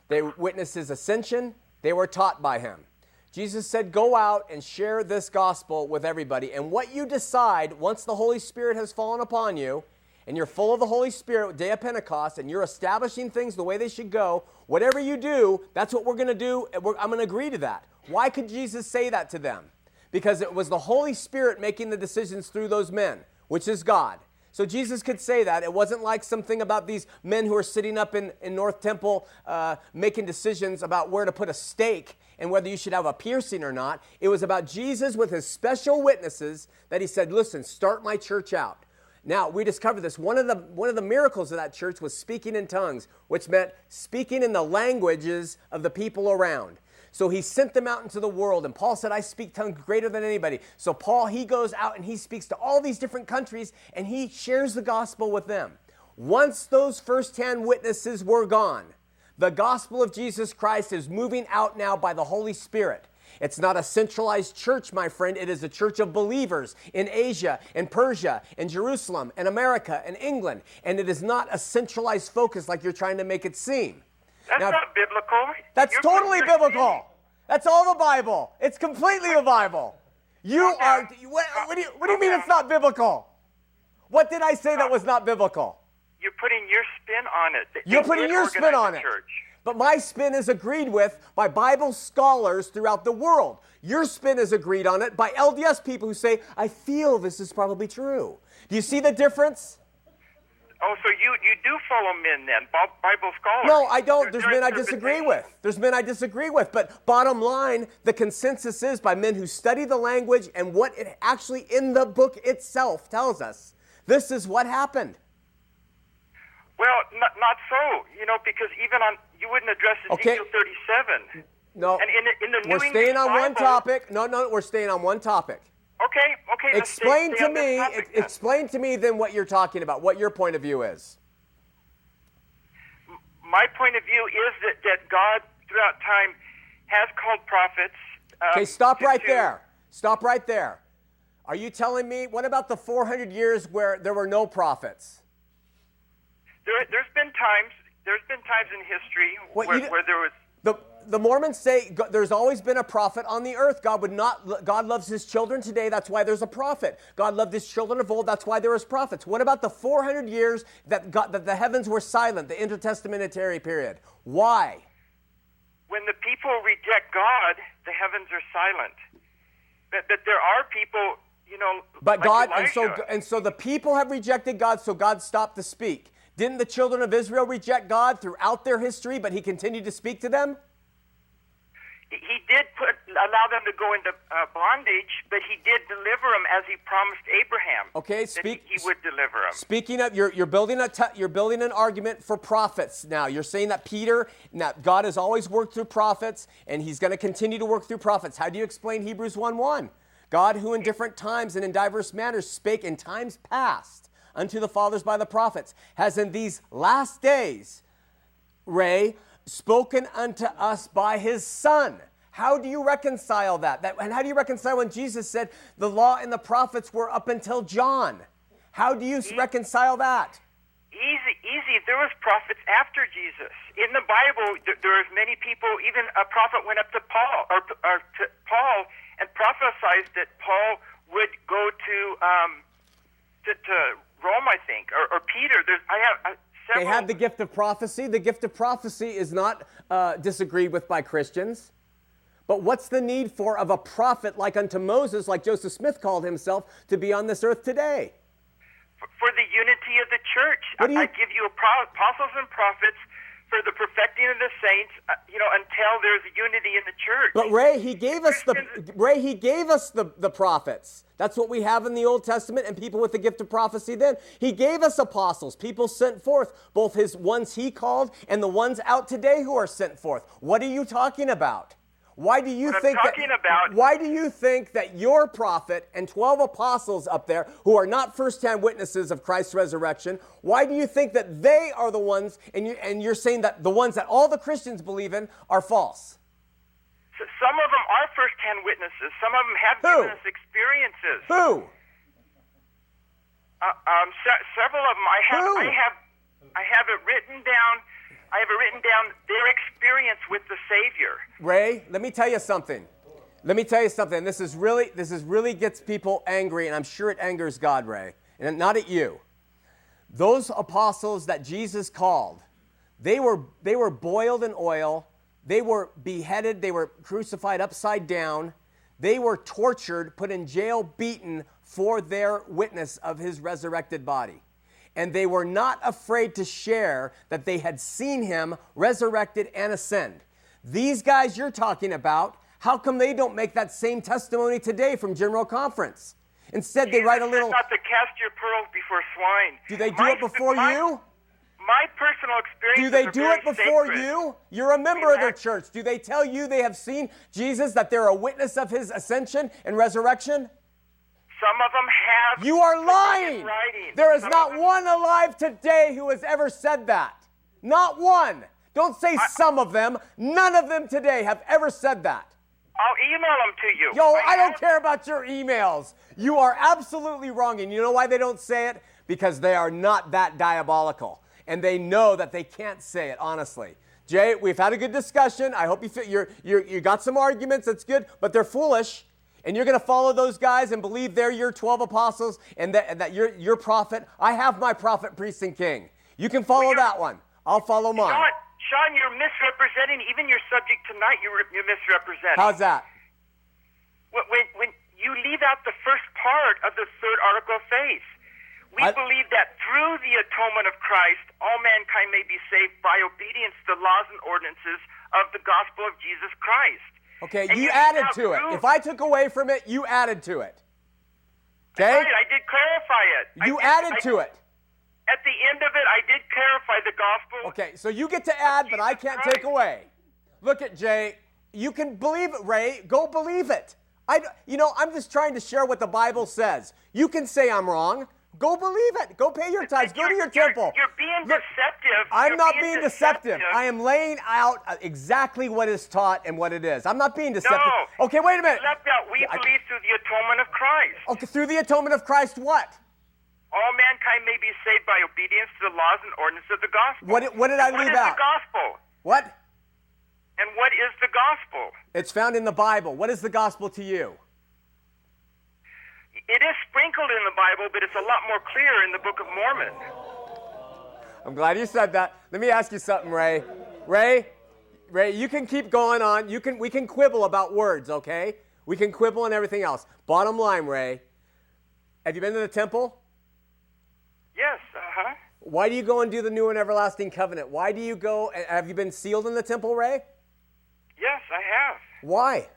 they witnessed his ascension, they were taught by him. Jesus said, Go out and share this gospel with everybody. And what you decide once the Holy Spirit has fallen upon you, and you're full of the Holy Spirit, day of Pentecost, and you're establishing things the way they should go, whatever you do, that's what we're going to do. I'm going to agree to that. Why could Jesus say that to them? Because it was the Holy Spirit making the decisions through those men, which is God. So Jesus could say that. It wasn't like something about these men who are sitting up in, in North Temple uh, making decisions about where to put a stake and whether you should have a piercing or not. It was about Jesus with his special witnesses that he said, Listen, start my church out. Now, we discovered this. One of, the, one of the miracles of that church was speaking in tongues, which meant speaking in the languages of the people around. So he sent them out into the world, and Paul said, I speak tongues greater than anybody. So Paul, he goes out and he speaks to all these different countries, and he shares the gospel with them. Once those first-hand witnesses were gone, the gospel of Jesus Christ is moving out now by the Holy Spirit. It's not a centralized church, my friend. It is a church of believers in Asia, in Persia, in Jerusalem, in America, in England. And it is not a centralized focus like you're trying to make it seem. That's Now- not biblical. That's You're- totally biblical. That's all the Bible. It's completely the Bible. You are. What, what do you, what do you mean it's not biblical? What did I say that was not biblical? You're putting your spin on it. You're putting your spin on it. Church. But my spin is agreed with by Bible scholars throughout the world. Your spin is agreed on it by LDS people who say, I feel this is probably true. Do you see the difference? Oh, so you you do follow men then, Bible scholars? No, I don't. There's men I disagree with. There's men I disagree with. But bottom line, the consensus is by men who study the language and what it actually in the book itself tells us. This is what happened. Well, not, not so. You know, because even on you wouldn't address Okay. Ezekiel 37. No, And in the- in the New we're English staying on one topic. No, no, we're staying on one topic. Okay, okay. let's stay- Explain stay to me. topic then. Explain to me then what you're talking about. What your point of view is. My point of view is that, that God, throughout time, has called prophets Um, Okay, stop to- right to- there. Stop right there. Are you telling me, what about the 400 years where there were no prophets? There, there's been times. There's been times in history What, where, where there was. The, the Mormons say there's always been a prophet on the earth. God would not. God loves His children today. That's why there's a prophet. God loved His children of old. That's why there was prophets. What about the 400 years that God, that the heavens were silent, the intertestamentary period? Why? when the people reject God, the heavens are silent. That, that there are people, you know, But like God, and so and so the people have rejected God, so God stopped to speak. Didn't the children of Israel reject God throughout their history, but He continued to speak to them? he, did put allow them to go into uh, bondage, but he did deliver them as he promised Abraham. Okay, speak- he, he would deliver them. Speaking of, you're, you're building a te- you're building an argument for prophets now. You're saying that Peter, that God has always worked through prophets, and He's going to continue to work through prophets. How do you explain Hebrews 1 1? God, who in different times and in diverse manners spake in times past unto the fathers by the prophets, has in these last days, Ray, spoken unto us by His Son. How do you reconcile that? that? And how do you reconcile when Jesus said the law and the prophets were up until John? How do you s- reconcile that? Easy, easy. There was prophets after Jesus. In the Bible, there, there's many people. Even a prophet went up to Paul or, or to Paul and prophesied that Paul would go to um, to, to Rome, I think, or, or Peter. There's I have uh, They had the gift of prophecy. The gift of prophecy is not uh, disagreed with by Christians. But what's the need for of a prophet like unto Moses, like Joseph Smith called himself, to be on this earth today? for, for the unity of the church. I, you- I give you apostles and prophets for the perfecting of the saints. Uh, you know, until there's unity in the church. But Ray, he gave us the Ray, he gave us the, the prophets. That's what we have in the Old Testament and people with the gift of prophecy then. He gave us apostles, people sent forth, both his ones he called and the ones out today who are sent forth. What are you talking about? Why do you What think that, about- why do you think that your prophet and 12 apostles up there who are not first-hand witnesses of Christ's resurrection, why do you think that they are the ones and you and you're saying that the ones that all the Christians believe in are false? S- some of them are first-hand witnesses. Some of them have Who? given us experiences. Who? Uh, um, se- several of them. I have. Who? I have. I have it written down. I have it written down. Their experience with the Savior. Ray, let me tell you something. Let me tell you something. This is really this is really gets people angry, and I'm sure it angers God, Ray, and not at you. Those apostles that Jesus called, they were they were boiled in oil, they were beheaded, they were crucified upside down, they were tortured, put in jail, beaten for their witness of his resurrected body. And they were not afraid to share that they had seen him resurrected and ascend. These guys you're talking about, how come they don't make that same testimony today from General Conference? Instead, they write a little. Not to cast your pearls before swine. Do they do My- it before my- you? My personal experience. Do they do it before you? You're a member of their church. Do they tell you they have seen Jesus, that they're a witness of his ascension and resurrection? Some of them have. You are put it in lying. There is Some not one alive today who has ever said that. Not one. Don't say some of them. None of them today have ever said that. I'll email them to you. Yo, I don't have- care about your emails. You are absolutely wrong. And you know why they don't say it? Because they are not that diabolical. And they know that they can't say it, honestly. Jay, we've had a good discussion. I hope you feel you're, you're, you got some arguments. That's good. But they're foolish. And you're going to follow those guys and believe they're your 12 apostles and that, and that you're your prophet. I have my prophet, priest, and king. You can follow you're- that one. I'll follow mine. Shawn, Shawn, you're misrepresenting even your subject tonight. You're, you're misrepresenting. How's that? When, when, when you leave out the first part of the third article of faith, we I- believe that through the atonement of Christ, all mankind may be saved by obedience to the laws and ordinances of the gospel of Jesus Christ. Okay, you you added to it. If I took away from it, you added to it. Okay? Right, I did clarify it. I You did- added I- to it. At the end of it, I did clarify the gospel. Okay, so you get to add, but I can't Christ. take away. Look at Jay. You can believe it, Ray. Go believe it. I, you know, I'm just trying to share what the Bible says. You can say I'm wrong. Go believe it. Go pay your tithes. Go to your You're- you're- temple. You're being Look, deceptive. I'm You're not being deceptive. deceptive. I am laying out uh, exactly what is taught and what it is. I'm not being deceptive. No. Okay, wait a minute. Left out. We I- believe through the atonement of Christ. Okay, through the atonement of Christ, what? All mankind may be saved by obedience to the laws and ordinances of the gospel. What did- what did I leave What out? is the gospel? What? And what is the gospel? It's found in the Bible. What is the gospel to you? It is sprinkled in the Bible, but it's a lot more clear in the Book of Mormon. I'm glad you said that. Let me ask you something, Ray. Ray, Ray, you can keep going on. You can we can quibble about words, okay? We can quibble and everything else. Bottom line, Ray, have you been to the temple? Yes, uh huh. Why do you go and do the new and everlasting covenant? Why do you go? and Have you been sealed in the temple, Ray? Yes, I have. Why?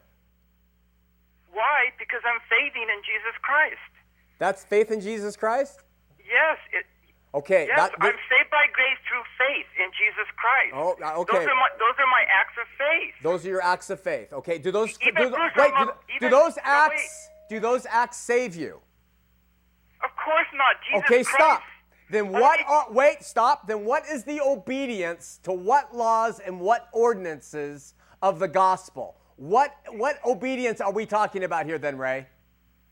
Why? Because I'm faithing in Jesus Christ. That's faith in Jesus Christ? Yes, it, Okay. yes, that- I'm saved by grace through faith in Jesus Christ. Oh, uh, okay. Those are my, those are my acts of faith. Those are your acts of faith. Okay. Do those Even do, Bruce, wait, do, a- do even- those no, acts do those acts save you? Of course not. Jesus Christ. Okay, Christ. stop. Then what are wait, stop. Then what is the obedience to what laws and what ordinances of the gospel? What what obedience are we talking about here then, Ray?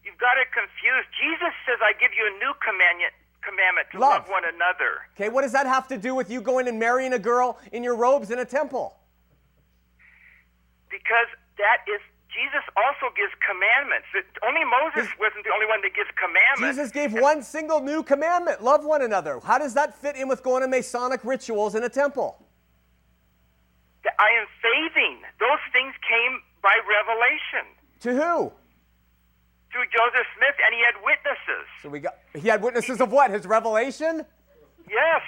You've got it confused. Jesus says, I give you a new commandment, commandment to Love. love one another. Okay, what does that have to do with you going and marrying a girl in your robes in a temple? Because that is, Jesus also gives commandments. Only Moses wasn't the only one that gives commandments. Jesus gave one single new commandment love one another. How does that fit in with going to Masonic rituals in a temple? I am faithing. Those things came by revelation To who? To Joseph Smith, and he had witnesses. So we got he had witnesses of what? His revelation? Yes.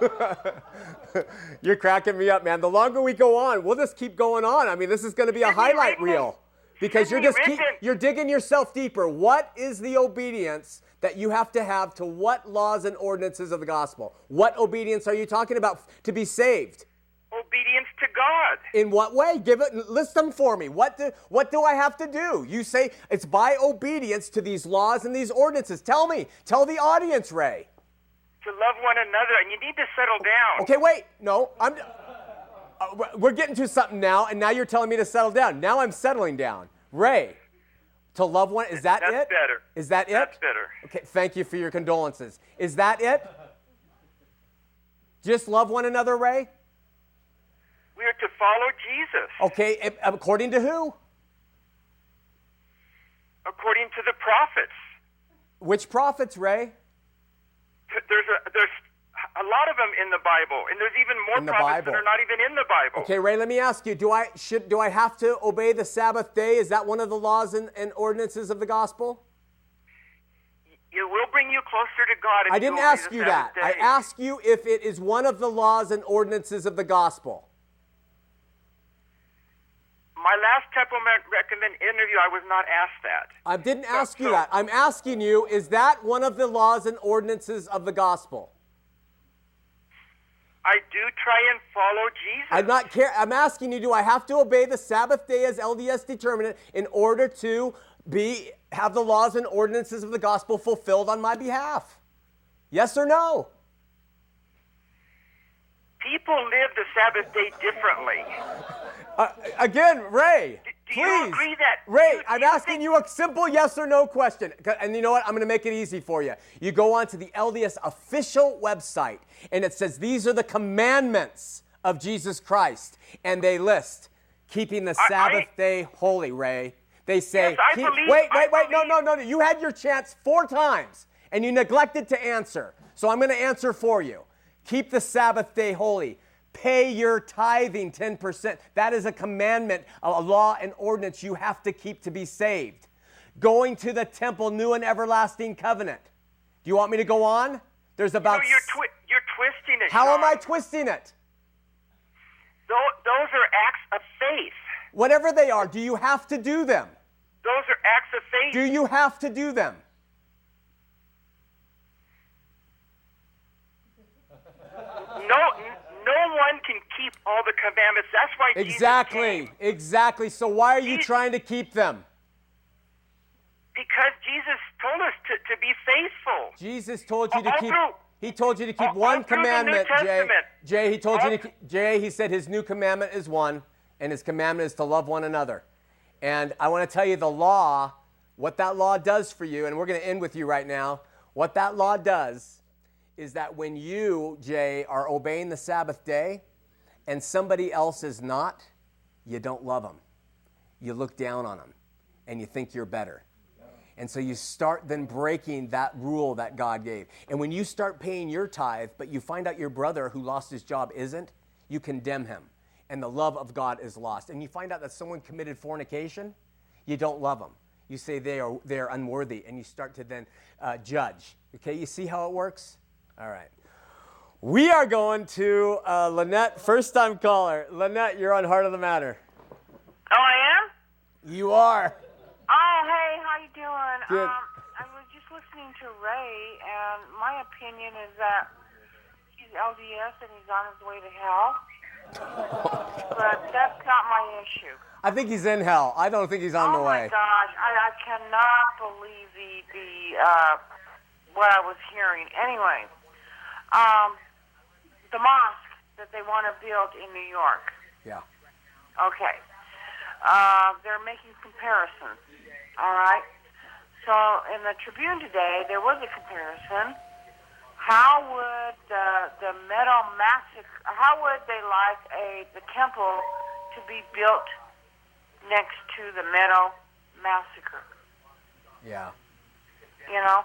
You're cracking me up, man. The longer we go on, we'll just keep going on. I mean, this is going to be a highlight reel because you're just keep, you're digging yourself deeper. What is the obedience that you have to have to what laws and ordinances of the gospel? What obedience are you talking about to be saved? Obedience to God. In what way? Give it list them for me. What do what do I have to do? You say it's by obedience to these laws and these ordinances. Tell me. Tell the audience, Ray. To love one another, and you need to settle down. Okay, wait. No, I'm. Uh, we're getting to something now, and now you're telling me to settle down. Now I'm settling down. Ray, to love one. Is that That's it? better. Is that it? That's better. Okay. Thank you for your condolences. Is that it? Just love one another, Ray. We are to follow Jesus Okay. Eh, according to who? according to the prophets. Which prophets, Ray? There's a there's a lot of them in the Bible, and there's even more the prophets Bible. that are not even in the Bible. Okay, Ray. Let me ask you: Do I should do I have to obey the Sabbath day? Is that one of the laws and, and ordinances of the gospel? It will bring you closer to God. If I didn't obey ask you that. Sabbath I ask you if it is one of the laws and ordinances of the gospel. My last Temple Recommend interview, I was not asked that. I didn't ask you so- that. I'm asking you, is that one of the laws and ordinances of the gospel? I do try and follow Jesus. I'm not care. I'm asking you, do I have to obey the Sabbath day as LDS determined it in order to be have the laws and ordinances of the gospel fulfilled on my behalf? Yes or no? People live the Sabbath day differently. Uh, again, Ray, Do you please. agree that- Ray, you- I'm you asking think- you a simple yes or no question. And you know what? I'm going to make it easy for you. You go on to the LDS official website, and it says these are the commandments of Jesus Christ. And they list keeping the I- Sabbath day holy, Ray. They say, Yes, I keep- believe- wait, I wait, wait, no, no, no, no. You had your chance four times, and you neglected to answer. So I'm going to answer for you. Keep the Sabbath day holy. Pay your tithing 10%. That is a commandment, a law and ordinance you have to keep to be saved. Going to the temple, new and everlasting covenant. Do you want me to go on? There's No, about. you're, twi- you're twisting it. How am I twisting it? Tho- those are acts of faith. Whatever they are, do you have to do them? Those are acts of faith. Do you have to do them? No, one can keep all the commandments. That's why Jesus Exactly, exactly. So why are you Je- trying to keep them? Because Jesus told us to, to be faithful. Jesus told you to keep. through- He told you to keep all- one all through the New commandment, Jay. Jay, he told you to All- Jay. He said his new commandment is one, and his commandment is to love one another. And I want to tell you the law, what that law does for you, and we're going to end with you right now. What that law does is that when you, Jay, are obeying the Sabbath day, and somebody else is not, you don't love them. You look down on them, and you think you're better. And so you start then breaking that rule that God gave. And when you start paying your tithe, but you find out your brother who lost his job isn't, you condemn him. And the love of God is lost. And you find out that someone committed fornication, you don't love them. You say they are, they are unworthy, and you start to then uh, judge. Okay, you see how it works? All right. We are going to uh, Lynette, first time caller. Lynette, you're on Heart of the Matter. Oh, I am. You are. Oh, hey, how you doing? Good. Um, I was just listening to Ray, and my opinion is that he's LDS and he's on his way to hell. but that's not my issue. I think he's in hell. I don't think he's on oh the way. Oh my gosh, I, I cannot believe the the uh, what I was hearing. Anyway, um, the mosque that they want to build in New York. Yeah. Okay. Uh, they're making comparisons. All right. So in the Tribune today, there was a comparison. How would the the Meadow massacre? How would they like a the temple to be built next to the Meadow massacre? Yeah. You know,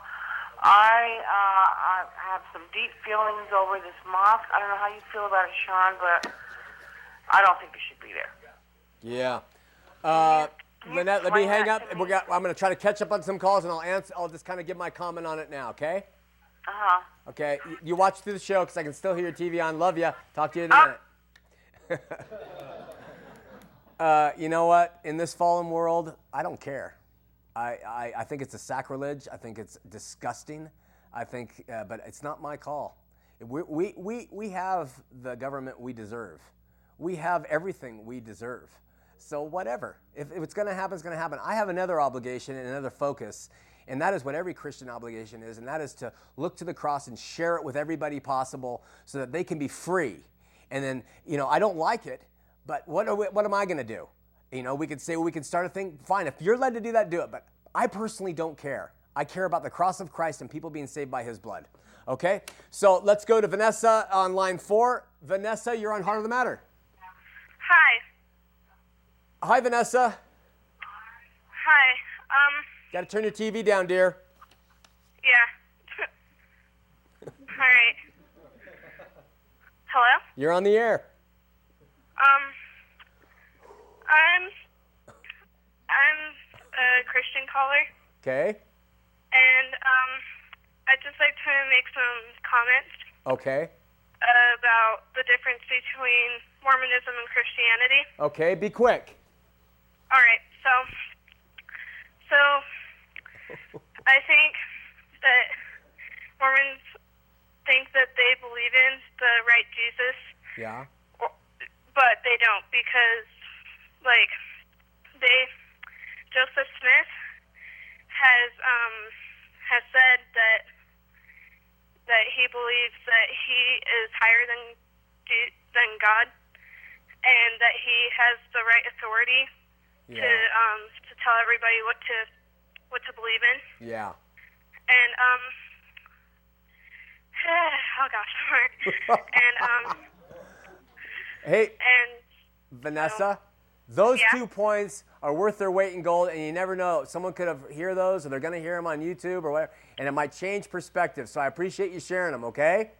I uh, I have some deep feelings over this mosque. I don't know how you feel about it, Shawn, but I don't think it should be there. Yeah. Uh, Lynette, let me hang up. Me? got, I'm going to try to catch up on some calls, and I'll answer. I'll just kind of give my comment on it now. Okay. Uh huh. Okay. You, you watch through the show because I can still hear your TV on. Love you. Talk to you in a Ah. minute. uh, you know what? In this fallen world, I don't care. I, I, think it's a sacrilege. I think it's disgusting. I think, uh, but it's not my call. We, we, we, we have the government we deserve. We have everything we deserve. So whatever. If, if it's going to happen, it's going to happen. I have another obligation and another focus, and that is what every Christian obligation is, and that is to look to the cross and share it with everybody possible so that they can be free. And then, you know, I don't like it, but what, we, what am I going to do? You know, we could say well, we can start a thing. Fine, if you're led to do that, do it. But I personally don't care. I care about the cross of Christ and people being saved by his blood. Okay? So let's go to Vanessa on line four. Vanessa, you're on Heart of the Matter. Hi. Hi, Vanessa. Hi. Um, Got to turn your TV down, dear. yeah. All right. Hello? You're on the air. Um, I'm, I'm a Christian caller, Okay? and, um, I'd just like to make some comments Okay. about the difference between Mormonism and Christianity. Okay, be quick. All right, so, so I think that Mormons think that they believe in the right Jesus, Yeah. but they don't because, like, they Joseph Smith has um has said that that he believes that he is higher than than God, and that he has the right authority to um to tell everybody what to what to believe in. Yeah. And um oh gosh, and um Hey, and Vanessa, those Yeah. two points are worth their weight in gold, and you never know. Someone could have hear those, or they're going to hear them on YouTube or whatever, and it might change perspective. So I appreciate you sharing them. Okay?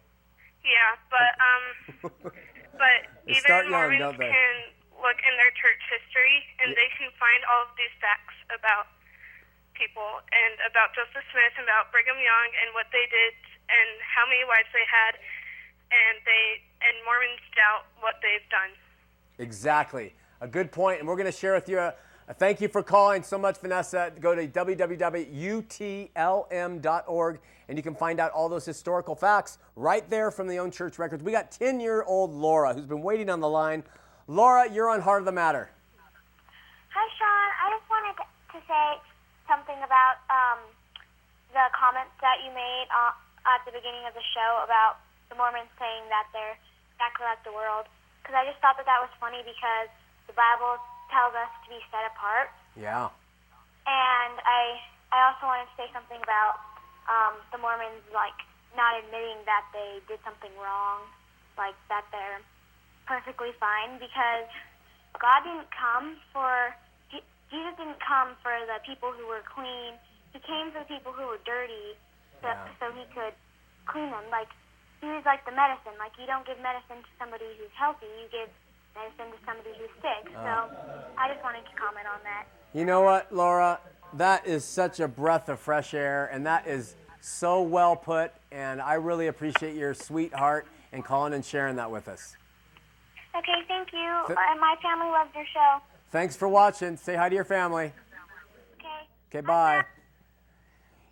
yeah, but um but They even Mormons can look in their church history and Yeah. they can find all of these facts about people and about Joseph Smith and about Brigham Young and what they did and how many wives they had and they and Mormons doubt what they've done. Exactly. A good point, and we're going to share with you. A, a thank you for calling so much, Vanessa. Go to www.utlm.org, and you can find out all those historical facts right there from the own church records. We got 10-year-old Laura who's been waiting on the line. Laura, you're on Heart of the Matter. Hi, Shawn. I just wanted to say something about um, the comments that you made uh, at the beginning of the show about the Mormons saying that they're exactly like the world. Because I just thought that that was funny because the Bible tells us to be set apart. Yeah. And I I also wanted to say something about um, the Mormons like not admitting that they did something wrong, like that they're perfectly fine because God didn't come for Jesus didn't come for the people who were clean. He came for the people who were dirty, so, Yeah. so he could clean them. Like he was like the medicine. Like you don't give medicine to somebody who's healthy. You give medicine to somebody who's sick. So I just wanted to comment on that. You know what, Laura? That is such a breath of fresh air, and that is so well put. And I really appreciate your sweetheart and calling and sharing that with us. Okay, thank you. Th- my family loves your show. Thanks for watching. Say hi to your family. Okay. Okay, bye.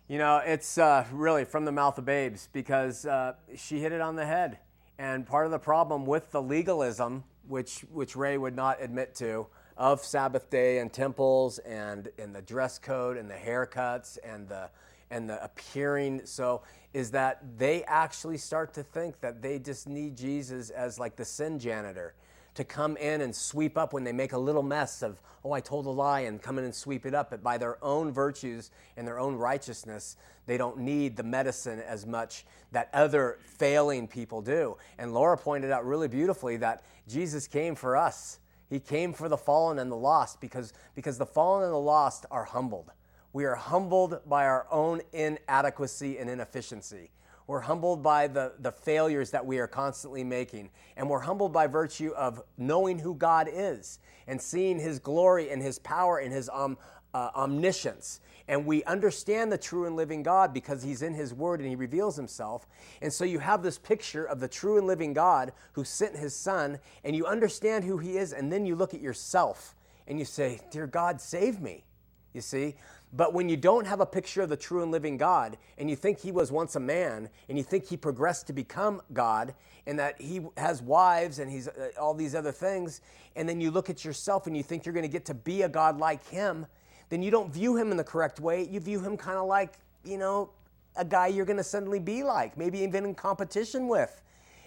You know, it's uh, really from the mouth of babes because uh, she hit it on the head. And part of the problem with the legalism, which, which Ray would not admit to, of Sabbath day and temples and, and the dress code and the haircuts and the, and the appearing, so is that they actually start to think that they just need Jesus as like the sin janitor to come in and sweep up when they make a little mess of, oh, I told a lie, and come in and sweep it up. But by their own virtues and their own righteousness, they don't need the medicine as much that other failing people do. And Laura pointed out really beautifully that Jesus came for us. He came for the fallen and the lost because, because the fallen and the lost are humbled. We are humbled by our own inadequacy and inefficiency. We're humbled by the, the failures that we are constantly making. And we're humbled by virtue of knowing who God is and seeing His glory and His power and His um, uh, omniscience. And we understand the true and living God because He's in His Word and He reveals Himself. And so you have this picture of the true and living God who sent His Son, and you understand who He is. And then you look at yourself and you say, Dear God, save me. You see? But when you don't have a picture of the true and living God, and you think he was once a man, and you think he progressed to become God, and that he has wives and he's uh, all these other things, and then you look at yourself and you think you're going to get to be a God like him, then you don't view him in the correct way. You view him kind of like, you know, a guy you're going to suddenly be like, maybe even in competition with.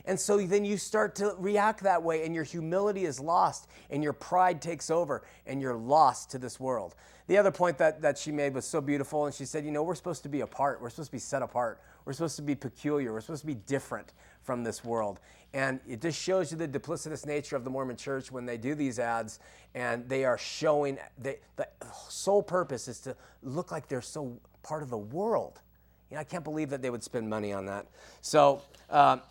And so then you start to react that way, and your humility is lost, and your pride takes over, and you're lost to this world. The other point that, that she made was so beautiful, and she said, You know, we're supposed to be apart. We're supposed to be set apart. We're supposed to be peculiar. We're supposed to be different from this world. And it just shows you the duplicitous nature of the Mormon church when they do these ads, and they are showing they, the sole purpose is to look like they're so part of the world. You know, I can't believe that they would spend money on that. So, um,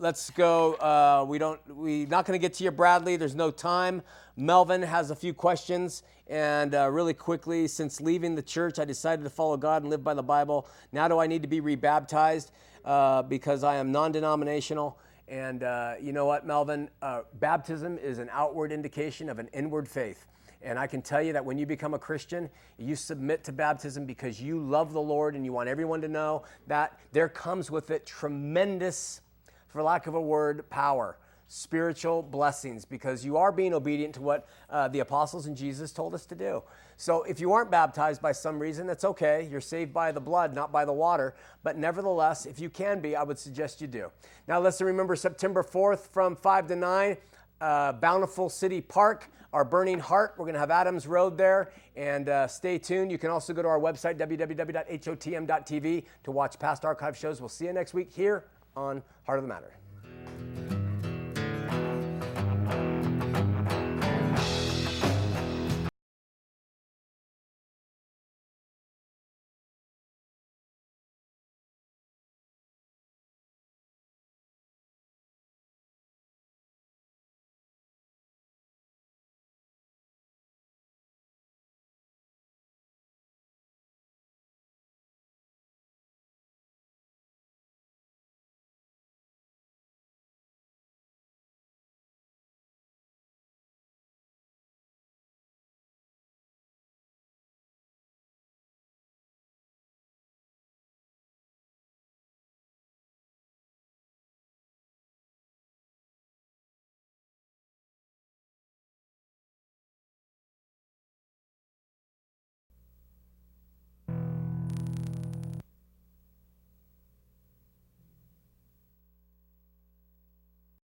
let's go. Uh, we don't. We're not going to get to you, Bradley. There's no time. Melvin has a few questions, and uh, really quickly, since leaving the church, I decided to follow God and live by the Bible. Now, do I need to be rebaptized uh, because I am non-denominational? And uh, you know what, Melvin? Uh, baptism is an outward indication of an inward faith. And I can tell you that when you become a Christian, you submit to baptism because you love the Lord and you want everyone to know that there comes with it tremendous for lack of a word, power, spiritual blessings, because you are being obedient to what uh, the apostles and Jesus told us to do. So if you aren't baptized by some reason, that's okay. You're saved by the blood, not by the water. But nevertheless, if you can be, I would suggest you do. Now, let's remember September 4th from 5 to 9, uh, Bountiful City Park. Our Burning Heart. We're going to have Adams Road there. And uh, stay tuned. You can also go to our website, www.hotm.tv, to watch past archive shows. We'll see you next week here on Heart of the Matter.